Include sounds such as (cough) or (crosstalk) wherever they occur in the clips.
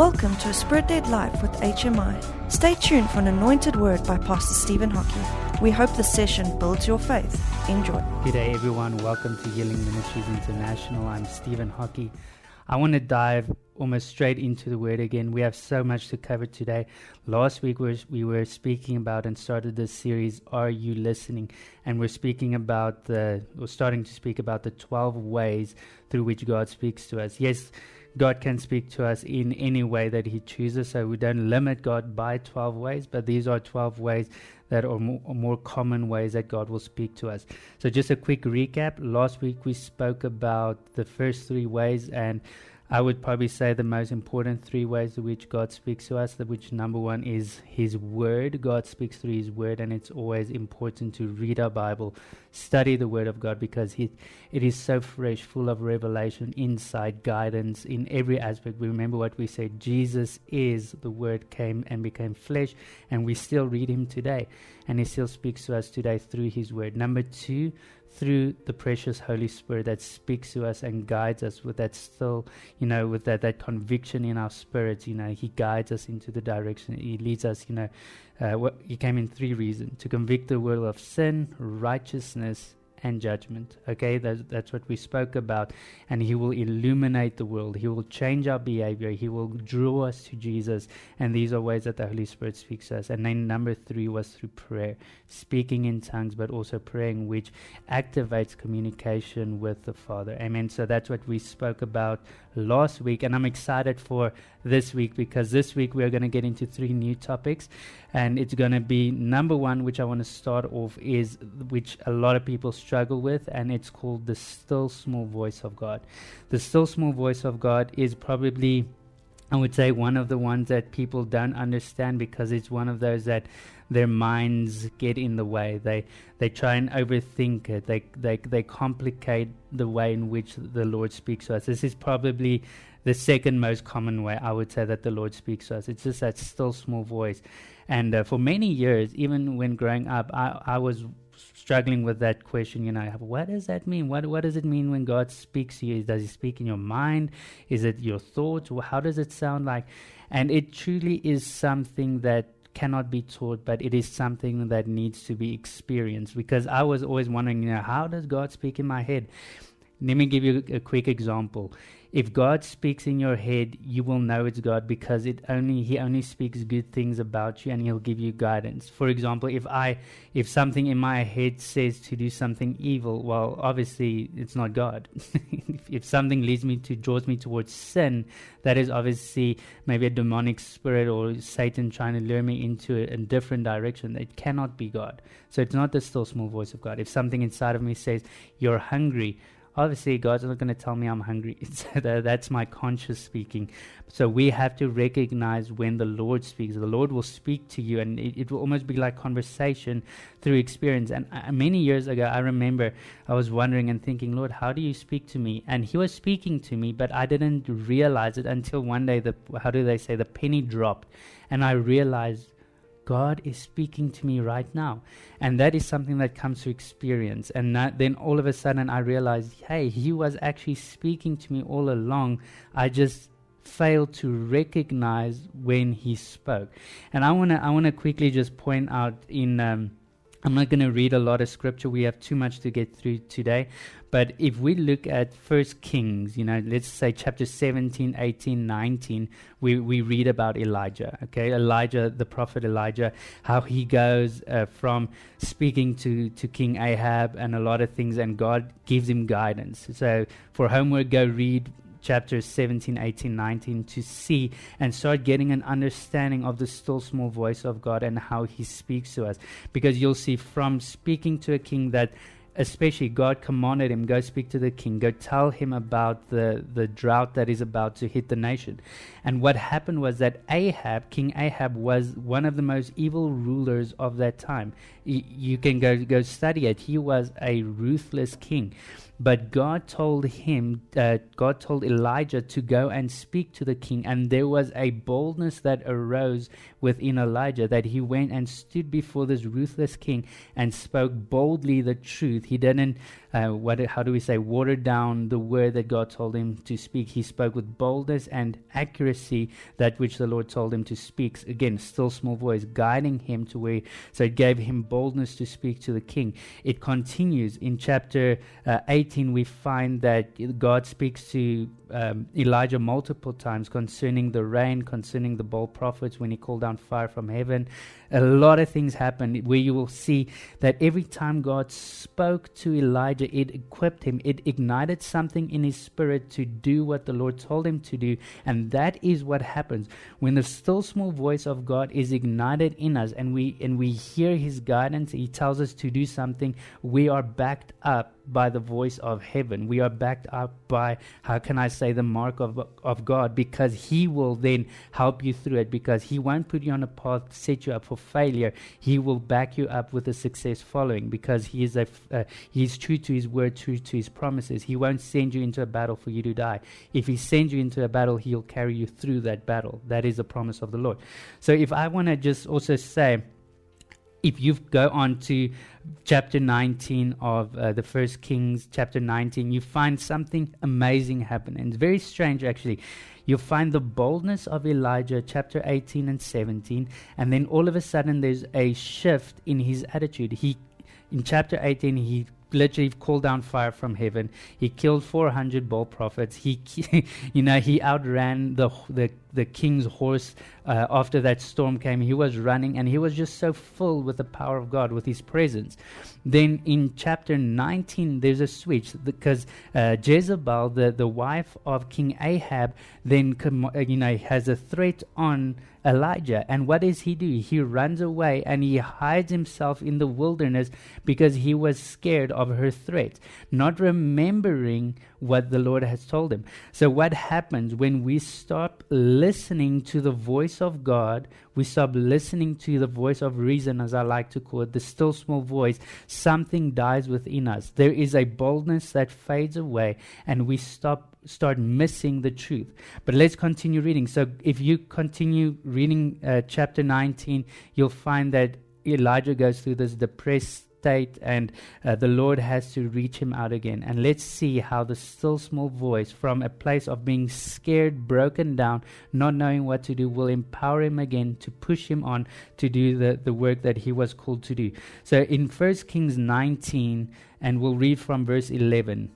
Welcome to a Spirit Led Life with HMI. Stay tuned for an anointed word by Pastor Stephen Hockey. We hope this session builds your faith. Enjoy. Good day, everyone. Welcome to Healing Ministries International. I'm Stephen Hockey. I want to dive almost straight into the word again. We have so much to cover today. Last week we were, we were speaking about and started this series, Are You Listening? And we're speaking about the, we're starting to speak about the 12 ways through which God speaks to us. Yes, God can speak to us in any way that He chooses. So we don't limit God by 12 ways, but these are 12 ways that are more, more, common ways that God will speak to us. So just a quick recap. Last week we spoke about the first three ways and I would probably say the most important three ways in which God speaks to us, which number one is His Word. God speaks through His Word, and it's always important to read our Bible, study the Word of God, because he, it is so fresh, full of revelation, insight, guidance in every aspect. We remember what we said Jesus is the Word came and became flesh, and we still read Him today, and He still speaks to us today through His Word. Number two, through the precious Holy Spirit that speaks to us and guides us with that still, you know, with that, that conviction in our spirits. You know, He guides us into the direction. He leads us, you know, uh, what, He came in three reasons to convict the world of sin, righteousness, and judgment. Okay, that's, that's what we spoke about. And He will illuminate the world. He will change our behavior. He will draw us to Jesus. And these are ways that the Holy Spirit speaks to us. And then number three was through prayer, speaking in tongues, but also praying, which activates communication with the Father. Amen. So that's what we spoke about last week. And I'm excited for this week because this week we're going to get into three new topics. And it's going to be number one, which I want to start off, is which a lot of people struggle with, and it's called the still small voice of God. The still small voice of God is probably. I would say one of the ones that people don't understand because it's one of those that their minds get in the way. They they try and overthink it. They they they complicate the way in which the Lord speaks to us. This is probably the second most common way I would say that the Lord speaks to us. It's just that still small voice. And uh, for many years, even when growing up, I, I was struggling with that question. You know, what does that mean? What what does it mean when God speaks to you? Does He speak in your mind? Is it your thoughts? How does it sound like? And it truly is something that cannot be taught, but it is something that needs to be experienced. Because I was always wondering, you know, how does God speak in my head? Let me give you a quick example if God speaks in your head, you will know it's God because it only He only speaks good things about you and He'll give you guidance. For example, if I if something in my head says to do something evil, well, obviously it's not God. (laughs) if, something leads me to draws me towards sin, that is obviously maybe a demonic spirit or Satan trying to lure me into a, a different direction. It cannot be God. So it's not the still small voice of God. If something inside of me says you're hungry, obviously God's not going to tell me I'm hungry. (laughs) That's my conscious speaking. So we have to recognize when the Lord speaks. The Lord will speak to you, and it, it will almost be like conversation through experience. And uh, many years ago, I remember I was wondering and thinking, Lord, how do you speak to me? And He was speaking to me, but I didn't realize it until one day. The how do they say the penny dropped, and I realized God is speaking to me right now. And that is something that comes through experience. And that, then all of a sudden I realized, hey, He was actually speaking to me all along. I just failed to recognize when He spoke. And I want to I wanna quickly just point out in. Um, I'm not going to read a lot of scripture. We have too much to get through today. But if we look at First Kings, you know, let's say chapter 17, 18, 19, we, we read about Elijah, okay? Elijah, the prophet Elijah, how he goes uh, from speaking to, to King Ahab and a lot of things, and God gives him guidance. So for homework, go read chapters 17, 18, 19 to see and start getting an understanding of the still small voice of God and how he speaks to us. Because you'll see from speaking to a king that especially God commanded him, go speak to the king, go tell him about the, the drought that is about to hit the nation. And what happened was that Ahab, King Ahab, was one of the most evil rulers of that time. Y- you can go, go study it. He was a ruthless king. But God told him, uh, God told Elijah to go and speak to the king. And there was a boldness that arose within Elijah that he went and stood before this ruthless king and spoke boldly the truth truth. He didn't, uh, what, how do we say, water down the word that God told him to speak. He spoke with boldness and accuracy that which the Lord told him to speak. Again, still small voice, guiding him to where, so it gave him boldness to speak to the king. It continues in chapter uh, 18, we find that God speaks to um, Elijah multiple times concerning the rain, concerning the bold prophets when he called down fire from heaven. A lot of things happen where you will see that every time God spoke to Elijah, it equipped him, it ignited something in his spirit to do what the Lord told him to do. And that is what happens when the still small voice of God is ignited in us and we and we hear his guidance, he tells us to do something, we are backed up by the voice of heaven. We are backed up by, how can I say, the mark of, of God because He will then help you through it because He won't put you on a path set you up for failure. He will back you up with a success following because He is, a, uh, he is true to His word, true to His promises. He won't send you into a battle for you to die. If He sends you into a battle, He'll carry you through that battle. That is a promise of the Lord. So if I want to just also say, if you go on to chapter 19 of uh, the first kings chapter 19 you find something amazing happening it's very strange actually you'll find the boldness of elijah chapter 18 and 17 and then all of a sudden there's a shift in his attitude he in chapter 18 he literally called down fire from heaven. He killed 400 Baal prophets. He, (laughs) you know, he outran the the the king's horse uh, after that storm came. He was running and he was just so full with the power of God, with his presence. Then in chapter 19, there's a switch because uh, Jezebel, the, the wife of King Ahab, then com- uh, you know has a threat on Elijah. And what does he do? He runs away and he hides himself in the wilderness because he was scared of her threat, not remembering what the Lord has told him. So, what happens when we stop listening to the voice of God? We stop listening to the voice of reason, as I like to call it, the still small voice. Something dies within us. There is a boldness that fades away, and we stop start missing the truth. But let's continue reading. So, if you continue reading uh, chapter 19, you'll find that Elijah goes through this depressed state, and uh, the Lord has to reach him out again. And let's see how the still small voice, from a place of being scared, broken down, not knowing what to do, will empower him again to push him on to do the, the work that he was called to do. So in 1 Kings 19, and we'll read from verse 11.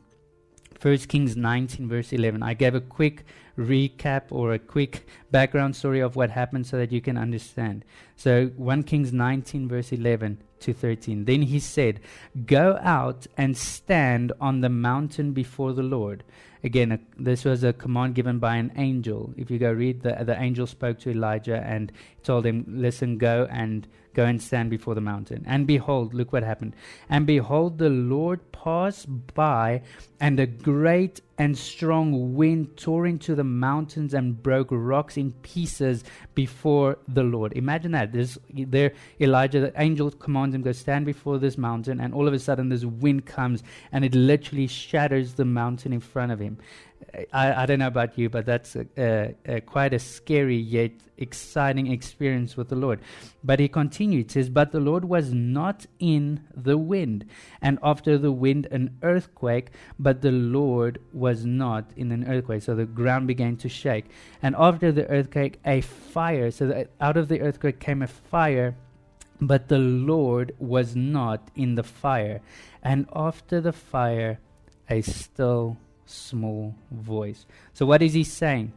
1 Kings 19, verse 11. I gave a quick recap or a quick background story of what happened so that you can understand. So 1 Kings 19, verse 11 to 13. Then he said, Go out and stand on the mountain before the Lord. Again, a, this was a command given by an angel. If you go read, the, the angel spoke to Elijah and told him, Listen, go and go and stand before the mountain. And behold, look what happened. And behold, the Lord passed by, and a great and strong wind tore into the mountains and broke rocks in pieces before the Lord. Imagine that. There's, there, Elijah, the angel commands him, go stand before this mountain, and all of a sudden this wind comes and it literally shatters the mountain in front of him. I, I don't know about you, but that's a, a, a quite a scary yet exciting experience with the Lord. But he continued, says, But the Lord was not in the wind, and after the wind an earthquake, but the Lord was not in an earthquake. So the ground began to shake. And after the earthquake, a fire. So out of the earthquake came a fire, but the Lord was not in the fire. And after the fire, a still small voice. So what is he saying?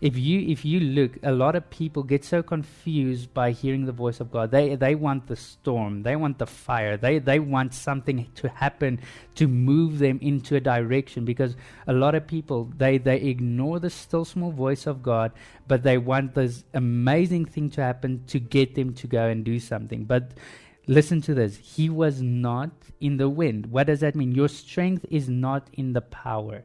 If you if you look, a lot of people get so confused by hearing the voice of God. They they want the storm, they want the fire, they they want something to happen to move them into a direction because a lot of people they they ignore the still small voice of God, but they want this amazing thing to happen to get them to go and do something. But Listen to this. He was not in the wind. What does that mean? Your strength is not in the power.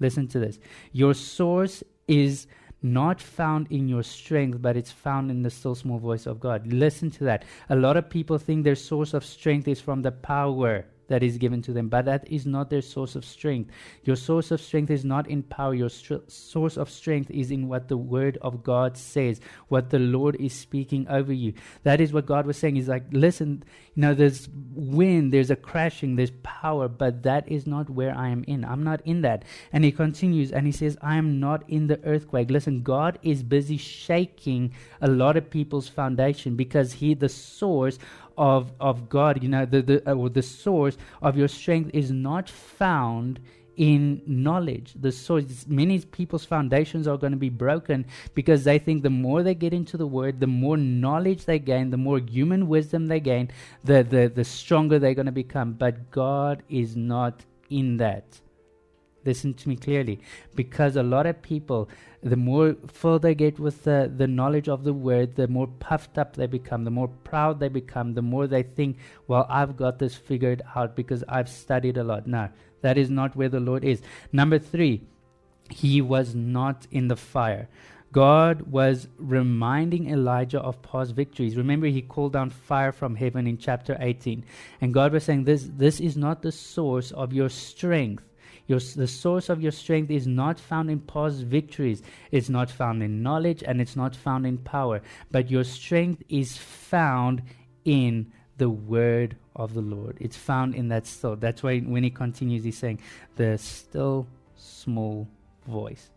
Listen to this. Your source is not found in your strength, but it's found in the still small voice of God. Listen to that. A lot of people think their source of strength is from the power that is given to them, but that is not their source of strength. Your source of strength is not in power. Your source of strength is in what the Word of God says, what the Lord is speaking over you. That is what God was saying. He's like, listen, you know, there's wind, there's a crashing, there's power, but that is not where I am in. I'm not in that. And he continues and he says, I am not in the earthquake. Listen, God is busy shaking a lot of people's foundation because he, the source of, of God, you know, the, the, uh, the source of your strength is not found in knowledge. The source, many people's foundations are going to be broken because they think the more they get into the word, the more knowledge they gain, the more human wisdom they gain, the, the, the stronger they're going to become. But God is not in that. Listen to me clearly. Because a lot of people, the more full they get with the, the knowledge of the word, the more puffed up they become, the more proud they become, the more they think, well, I've got this figured out because I've studied a lot. No, that is not where the Lord is. Number three, he was not in the fire. God was reminding Elijah of past victories. Remember, he called down fire from heaven in chapter 18. And God was saying, This, this is not the source of your strength. Your, the source of your strength is not found in past victories. It's not found in knowledge and it's not found in power. But your strength is found in the word of the Lord. It's found in that still. That's why when he continues, he's saying, the still small voice.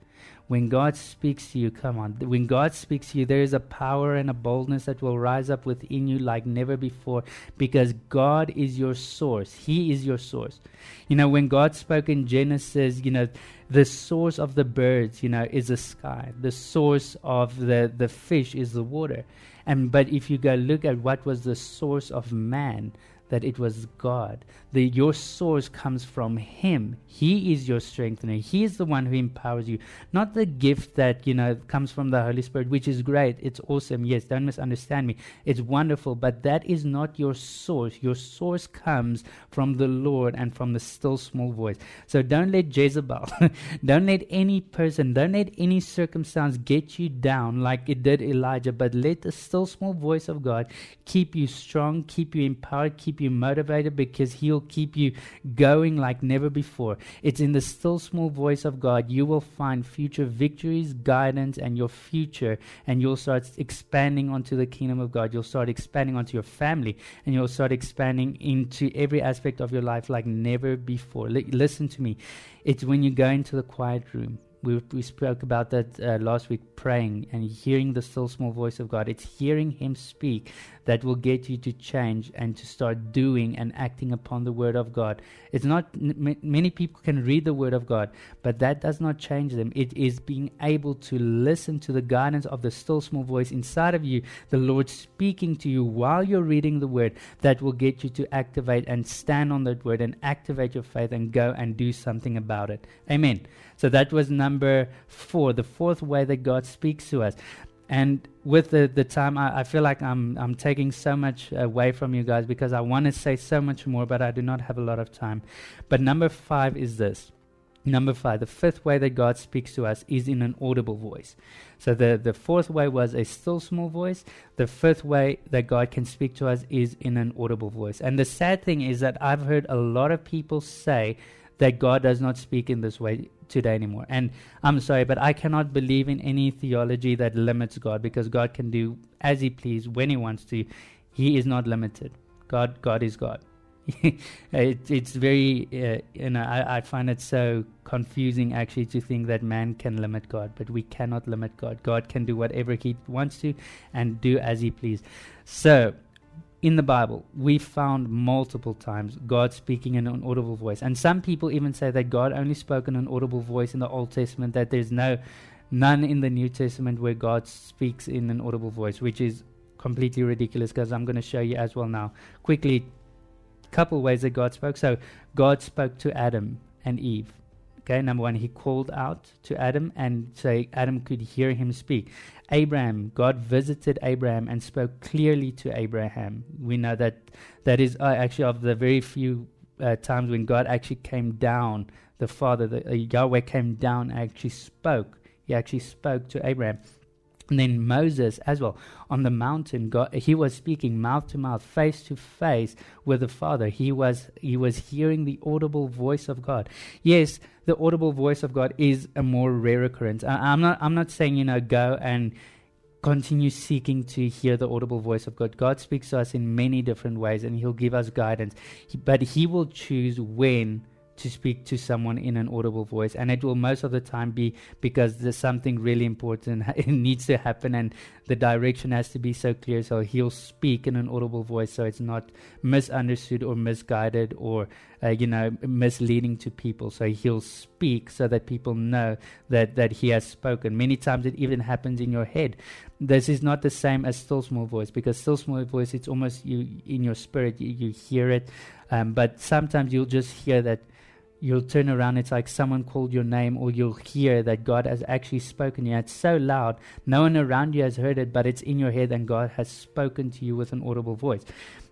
When God speaks to you, come on. When God speaks to you, there is a power and a boldness that will rise up within you like never before because God is your source. He is your source. You know, when God spoke in Genesis, you know, the source of the birds, you know, is the sky. The source of the, the fish is the water. And but if you go look at what was the source of man, that it was God. The, your source comes from Him. He is your strengthener. He is the one who empowers you. Not the gift that, you know, comes from the Holy Spirit, which is great. It's awesome. Yes, don't misunderstand me. It's wonderful, but that is not your source. Your source comes from the Lord and from the still small voice. So don't let Jezebel, (laughs) don't let any person, don't let any circumstance get you down like it did Elijah, but let the still small voice of God keep you strong, keep you empowered, keep you motivated because He'll keep you going like never before. It's in the still small voice of God you will find future victories, guidance, and your future, and you'll start expanding onto the kingdom of God. You'll start expanding onto your family, and you'll start expanding into every aspect of your life like never before. L- listen to me. It's when you go into the quiet room we, we spoke about that uh, last week praying and hearing the still small voice of God. It's hearing Him speak that will get you to change and to start doing and acting upon the Word of God. It's not, n- many people can read the Word of God, but that does not change them. It is being able to listen to the guidance of the still small voice inside of you, the Lord speaking to you while you're reading the Word, that will get you to activate and stand on that Word and activate your faith and go and do something about it. Amen. So that was number four, the fourth way that God speaks to us. And with the, the time, I, I feel like I'm, I'm taking so much away from you guys because I want to say so much more, but I do not have a lot of time. But number five is this. Number five, the fifth way that God speaks to us is in an audible voice. So the, the fourth way was a still small voice. The fifth way that God can speak to us is in an audible voice. And the sad thing is that I've heard a lot of people say that God does not speak in this way today anymore. And I'm sorry, but I cannot believe in any theology that limits God because God can do as He please when He wants to. He is not limited. God, God is God. (laughs) it, it's very, uh, you know, I, I find it so confusing actually to think that man can limit God, but we cannot limit God. God can do whatever He wants to and do as He please. So, in the Bible, we found multiple times God speaking in an audible voice. And some people even say that God only spoke in an audible voice in the Old Testament, that there's no none in the New Testament where God speaks in an audible voice, which is completely ridiculous because I'm going to show you as well now. Quickly, couple ways that God spoke. So God spoke to Adam and Eve. Okay, number one, he called out to Adam and so Adam could hear him speak. Abraham, God visited Abraham and spoke clearly to Abraham. We know that that is uh, actually of the very few uh, times when God actually came down, the Father, the, uh, Yahweh came down, actually spoke. He actually spoke to Abraham. And then Moses as well on the mountain, God, he was speaking mouth to mouth, face to face with the Father. He was he was hearing the audible voice of God. Yes, the audible voice of God is a more rare occurrence. I, I'm not I'm not saying you know go and continue seeking to hear the audible voice of God. God speaks to us in many different ways, and He'll give us guidance. He, but He will choose when to speak to someone in an audible voice. And it will most of the time be because there's something really important (laughs) it needs to happen and the direction has to be so clear. So he'll speak in an audible voice. So it's not misunderstood or misguided or uh, you know misleading to people. So he'll speak so that people know that that he has spoken. Many times it even happens in your head. This is not the same as still small voice because still small voice it's almost you in your spirit you, you hear it. Um, but sometimes you'll just hear that you'll turn around, it's like someone called your name, or you'll hear that God has actually spoken you. It's so loud, no one around you has heard it, but it's in your head, and God has spoken to you with an audible voice.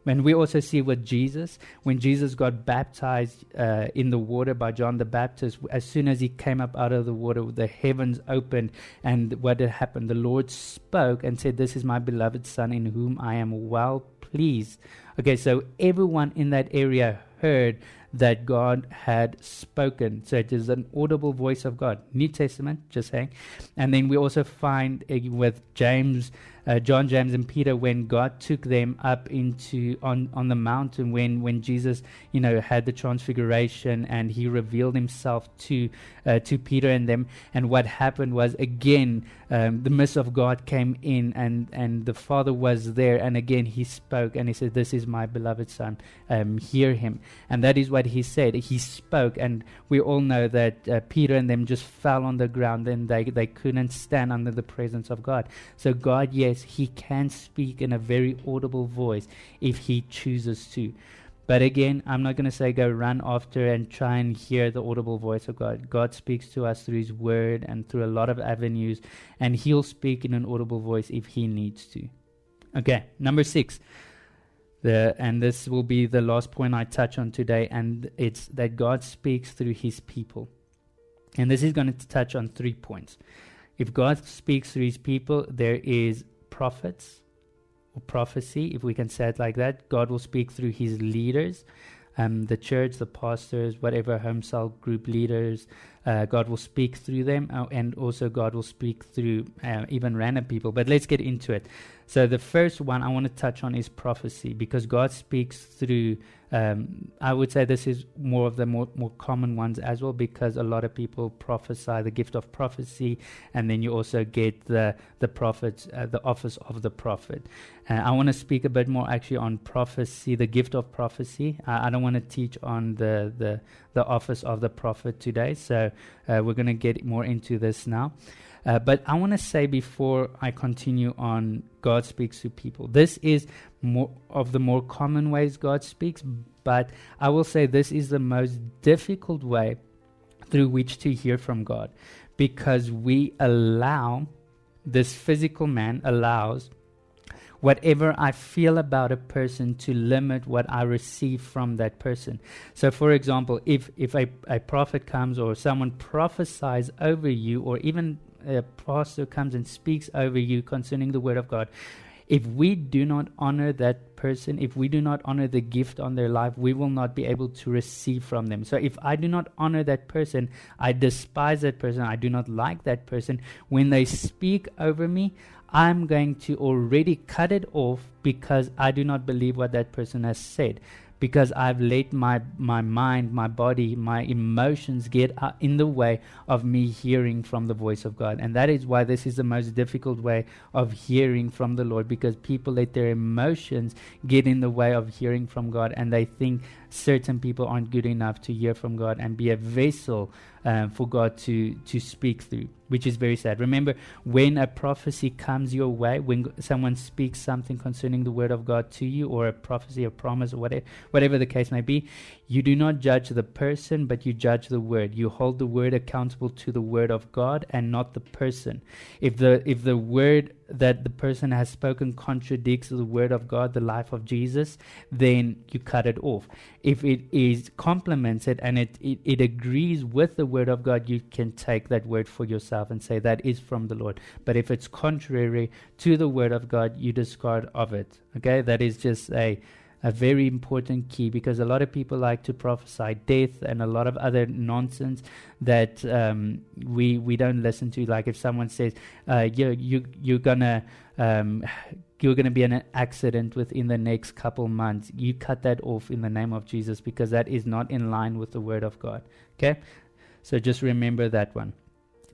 And we also see with Jesus, when Jesus got baptized uh, in the water by John the Baptist, as soon as he came up out of the water, the heavens opened, and what had happened? The Lord spoke and said, This is my beloved Son in whom I am well pleased. Okay, so everyone in that area heard that God had spoken. So it is an audible voice of God. New Testament, just saying. And then we also find with James uh, John, James, and Peter when God took them up into on on the mountain when when Jesus you know had the transfiguration and he revealed himself to uh, to Peter and them. And what happened was again um, the mist of God came in and and the Father was there and again he spoke and he said, "This is my beloved Son, um, hear him." And that is what he said. He spoke, and we all know that uh, Peter and them just fell on the ground and they they couldn't stand under the presence of God. So God, yes he can speak in a very audible voice if he chooses to. But again, I'm not going to say go run after and try and hear the audible voice of God. God speaks to us through His Word and through a lot of avenues, and He'll speak in an audible voice if He needs to. Okay, number six. The, and this will be the last point I touch on today, and it's that God speaks through His people. And this is going to touch on three points. If God speaks through His people, there is prophets or prophecy, if we can say it like that. God will speak through his leaders, um, the church, the pastors, whatever home cell group leaders. Uh, God will speak through them, uh, and also God will speak through uh, even random people. But let's get into it. So, the first one I want to touch on is prophecy because God speaks through um, I would say this is more of the more, more common ones as well because a lot of people prophesy the gift of prophecy, and then you also get the the prophet, uh, the office of the prophet. Uh, I want to speak a bit more actually on prophecy, the gift of prophecy. I don't want to teach on the, the the office of the prophet today, so uh, we're going to get more into this now. Uh, but I want to say before I continue on, God speaks to people. This is more of the more common ways God speaks, but I will say this is the most difficult way through which to hear from God because we allow this physical man allows whatever I feel about a person to limit what I receive from that person. So, for example, if, if a, a prophet comes or someone prophesies over you, or even a pastor comes and speaks over you concerning the word of God, if we do not honor that person, if we do not honor the gift on their life, we will not be able to receive from them. So if I do not honor that person, I despise that person, I do not like that person, when they speak over me, I'm going to already cut it off because I do not believe what that person has said because I've let my, my mind, my body, my emotions get in the way of me hearing from the voice of God. And that is why this is the most difficult way of hearing from the Lord because people let their emotions get in the way of hearing from God and they think certain people aren't good enough to hear from God and be a vessel um, for God to, to speak through, which is very sad. Remember, when a prophecy comes your way, when someone speaks something concerning the word of God to you, or a prophecy, a promise, or whatever, whatever the case may be, you do not judge the person, but you judge the word. You hold the word accountable to the word of God and not the person. If the if the word that the person has spoken contradicts the word of God, the life of Jesus, then you cut it off. If it is complements it and it, it, it agrees with the word of God, you can take that word for yourself and say that is from the Lord. But if it's contrary to the word of God, you discard of it. Okay, that is just a a very important key because a lot of people like to prophesy death and a lot of other nonsense that um, we we don't listen to. Like if someone says, uh, "You you you're gonna." Um, (sighs) you're going to be in an accident within the next couple months. You cut that off in the name of Jesus because that is not in line with the Word of God. Okay? So just remember that one.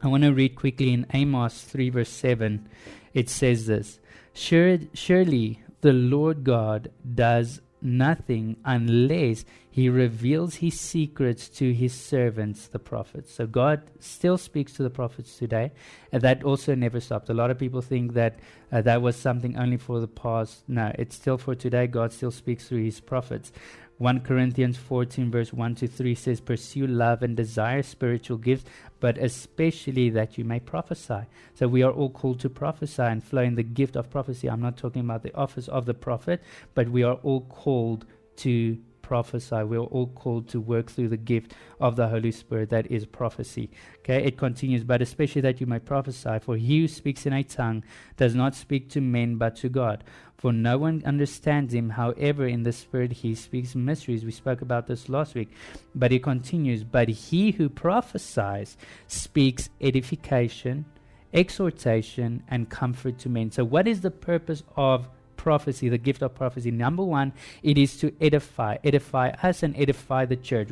I want to read quickly in Amos 3, verse 7. It says this Surely the Lord God does nothing unless he reveals his secrets to his servants, the prophets. So God still speaks to the prophets today, and that also never stopped. A lot of people think that uh, that was something only for the past. No, it's still for today. God still speaks through his prophets. 1 Corinthians 14, verse 1 to 3 says, Pursue love and desire spiritual gifts, but especially that you may prophesy. So we are all called to prophesy and flow in the gift of prophecy. I'm not talking about the office of the prophet, but we are all called to prophesy. We're all called to work through the gift of the Holy Spirit that is prophecy. Okay, it continues, but especially that you may prophesy, for he who speaks in a tongue does not speak to men but to God. For no one understands him, however, in the Spirit he speaks mysteries. We spoke about this last week. But he continues, but he who prophesies speaks edification, exhortation, and comfort to men. So, what is the purpose of prophecy, the gift of prophecy. Number one, it is to edify, edify us and edify the church.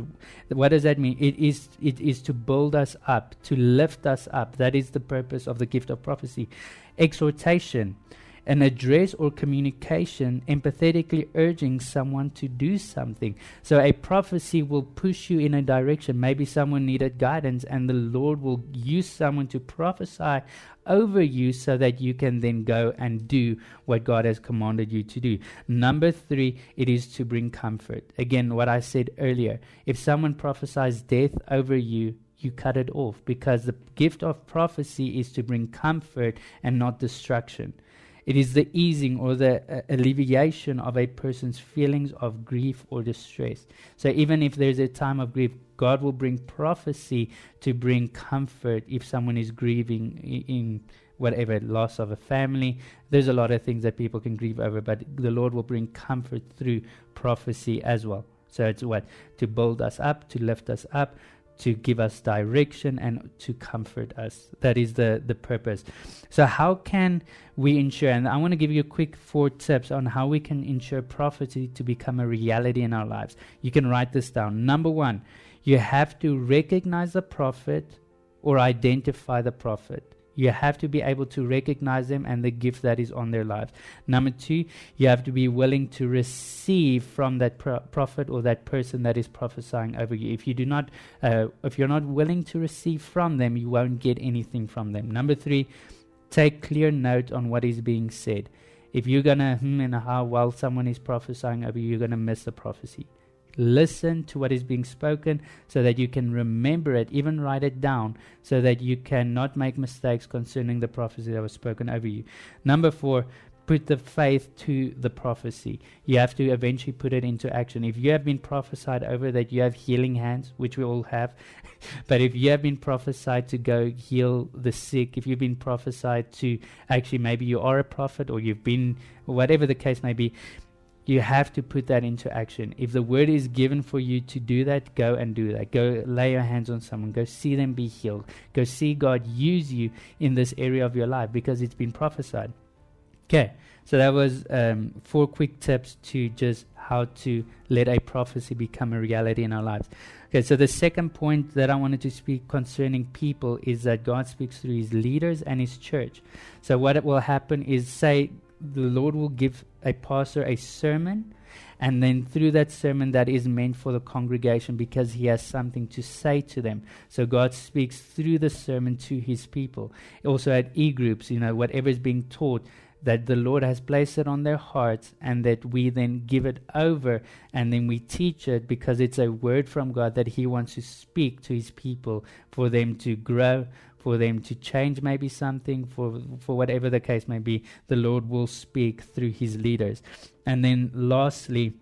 What does that mean? It is it is to build us up, to lift us up. That is the purpose of the gift of prophecy. Exhortation an address or communication empathetically urging someone to do something. So a prophecy will push you in a direction. Maybe someone needed guidance, and the Lord will use someone to prophesy over you so that you can then go and do what God has commanded you to do. Number three, it is to bring comfort. Again, what I said earlier if someone prophesies death over you, you cut it off because the gift of prophecy is to bring comfort and not destruction. It is the easing or the uh, alleviation of a person's feelings of grief or distress. So even if there's a time of grief, God will bring prophecy to bring comfort if someone is grieving in, in whatever loss of a family. There's a lot of things that people can grieve over, but the Lord will bring comfort through prophecy as well. So it's what? To build us up, to lift us up, to give us direction and to comfort us. That is the, the purpose. So, how can we ensure? And I want to give you a quick four tips on how we can ensure prophecy to become a reality in our lives. You can write this down. Number one, you have to recognize the prophet or identify the prophet. You have to be able to recognize them and the gift that is on their lives. Number two, you have to be willing to receive from that pro- prophet or that person that is prophesying over you. If you do not, uh, if you're not willing to receive from them, you won't get anything from them. Number three, take clear note on what is being said. If you're gonna hmm and how while someone is prophesying over you, you're gonna miss the prophecy. Listen to what is being spoken so that you can remember it, even write it down, so that you cannot make mistakes concerning the prophecy that was spoken over you. Number four, put the faith to the prophecy. You have to eventually put it into action. If you have been prophesied over that you have healing hands, which we all have, (laughs) but if you have been prophesied to go heal the sick, if you've been prophesied to actually maybe you are a prophet or you've been, whatever the case may be, you have to put that into action. If the word is given for you to do that, go and do that. Go lay your hands on someone. Go see them be healed. Go see God use you in this area of your life because it's been prophesied. Okay, so that was um, four quick tips to just how to let a prophecy become a reality in our lives. Okay, so the second point that I wanted to speak concerning people is that God speaks through his leaders and his church. So, what will happen is, say, the Lord will give a pastor a sermon, and then through that sermon that is meant for the congregation because he has something to say to them. So God speaks through the sermon to his people. Also at e groups, you know, whatever is being taught, that the Lord has placed it on their hearts and that we then give it over and then we teach it because it's a word from God that He wants to speak to His people for them to grow, for them to change maybe something, for, for whatever the case may be, the Lord will speak through his leaders. And then lastly,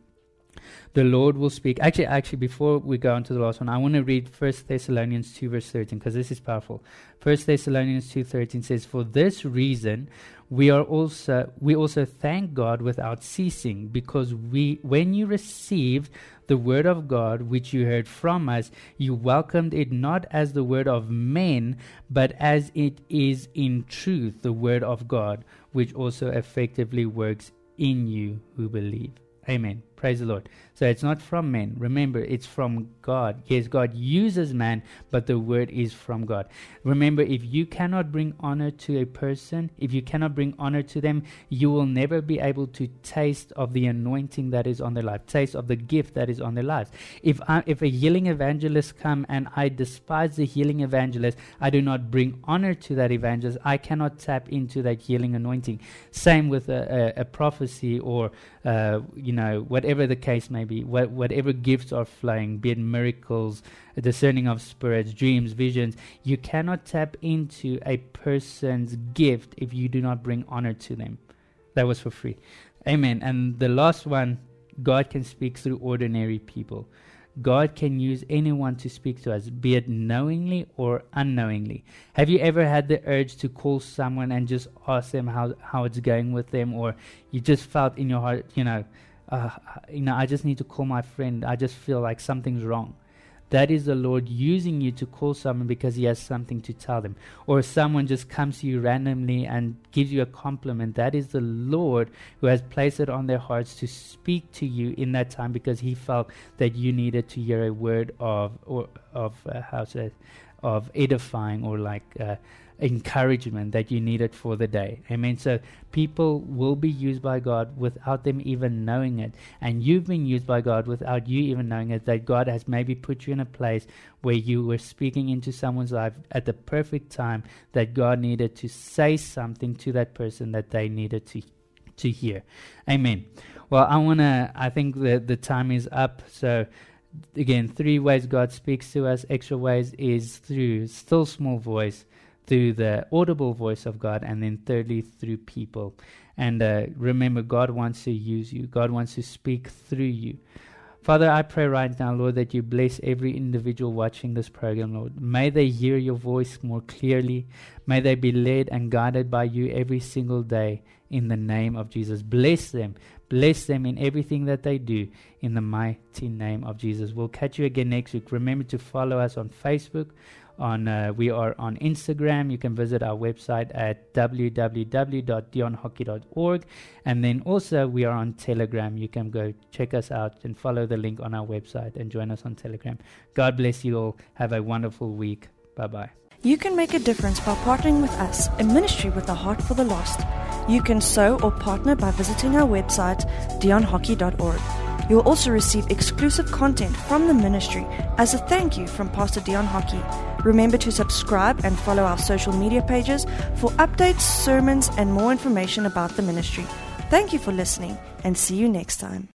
the Lord will speak. Actually, actually, before we go on to the last one, I want to read First Thessalonians two verse thirteen because this is powerful. First Thessalonians two thirteen says, "For this reason, we are also we also thank God without ceasing, because we when you received the word of God which you heard from us, you welcomed it not as the word of men, but as it is in truth the word of God, which also effectively works in you who believe." Amen. Praise the Lord. So it's not from men. Remember, it's from God. Yes, God uses man, but the word is from God. Remember, if you cannot bring honor to a person, if you cannot bring honor to them, you will never be able to taste of the anointing that is on their life, taste of the gift that is on their lives. If I, if a healing evangelist come and I despise the healing evangelist, I do not bring honor to that evangelist. I cannot tap into that healing anointing. Same with a, a, a prophecy or uh, you know whatever the case may be what, whatever gifts are flowing, be it miracles, discerning of spirits, dreams, visions, you cannot tap into a person's gift if you do not bring honor to them. That was for free. Amen. And the last one, God can speak through ordinary people. God can use anyone to speak to us, be it knowingly or unknowingly. Have you ever had the urge to call someone and just ask them how, how it's going with them, or you just felt in your heart, you know, uh, you know, I just need to call my friend. I just feel like something's wrong. That is the Lord using you to call someone because He has something to tell them. Or someone just comes to you randomly and gives you a compliment. That is the Lord who has placed it on their hearts to speak to you in that time because He felt that you needed to hear a word of or of uh, how to of edifying or like uh, encouragement that you needed for the day. Amen. So people will be used by God without them even knowing it. And you've been used by God without you even knowing it, that God has maybe put you in a place where you were speaking into someone's life at the perfect time that God needed to say something to that person that they needed to to hear. Amen. Well, I want to I think the the time is up. So again, three ways God speaks to us. Extra ways is through still small voice through the audible voice of God, and then thirdly, through people. And uh, remember, God wants to use you, God wants to speak through you. Father, I pray right now, Lord, that you bless every individual watching this program, Lord. May they hear your voice more clearly. May they be led and guided by you every single day in the name of Jesus. Bless them. Bless them in everything that they do in the mighty name of Jesus. We'll catch you again next week. Remember to follow us on Facebook, on uh, we are on Instagram. You can visit our website at www.dionhockey.org, and then also we are on Telegram. You can go check us out and follow the link on our website and join us on Telegram. God bless you all. Have a wonderful week. Bye bye. You can make a difference by partnering with us, a ministry with a heart for the lost. You can sow or partner by visiting our website, dionhockey.org. You will also receive exclusive content from the ministry as a thank you from Pastor Dion Hockey. Remember to subscribe and follow our social media pages for updates, sermons, and more information about the ministry. Thank you for listening and see you next time.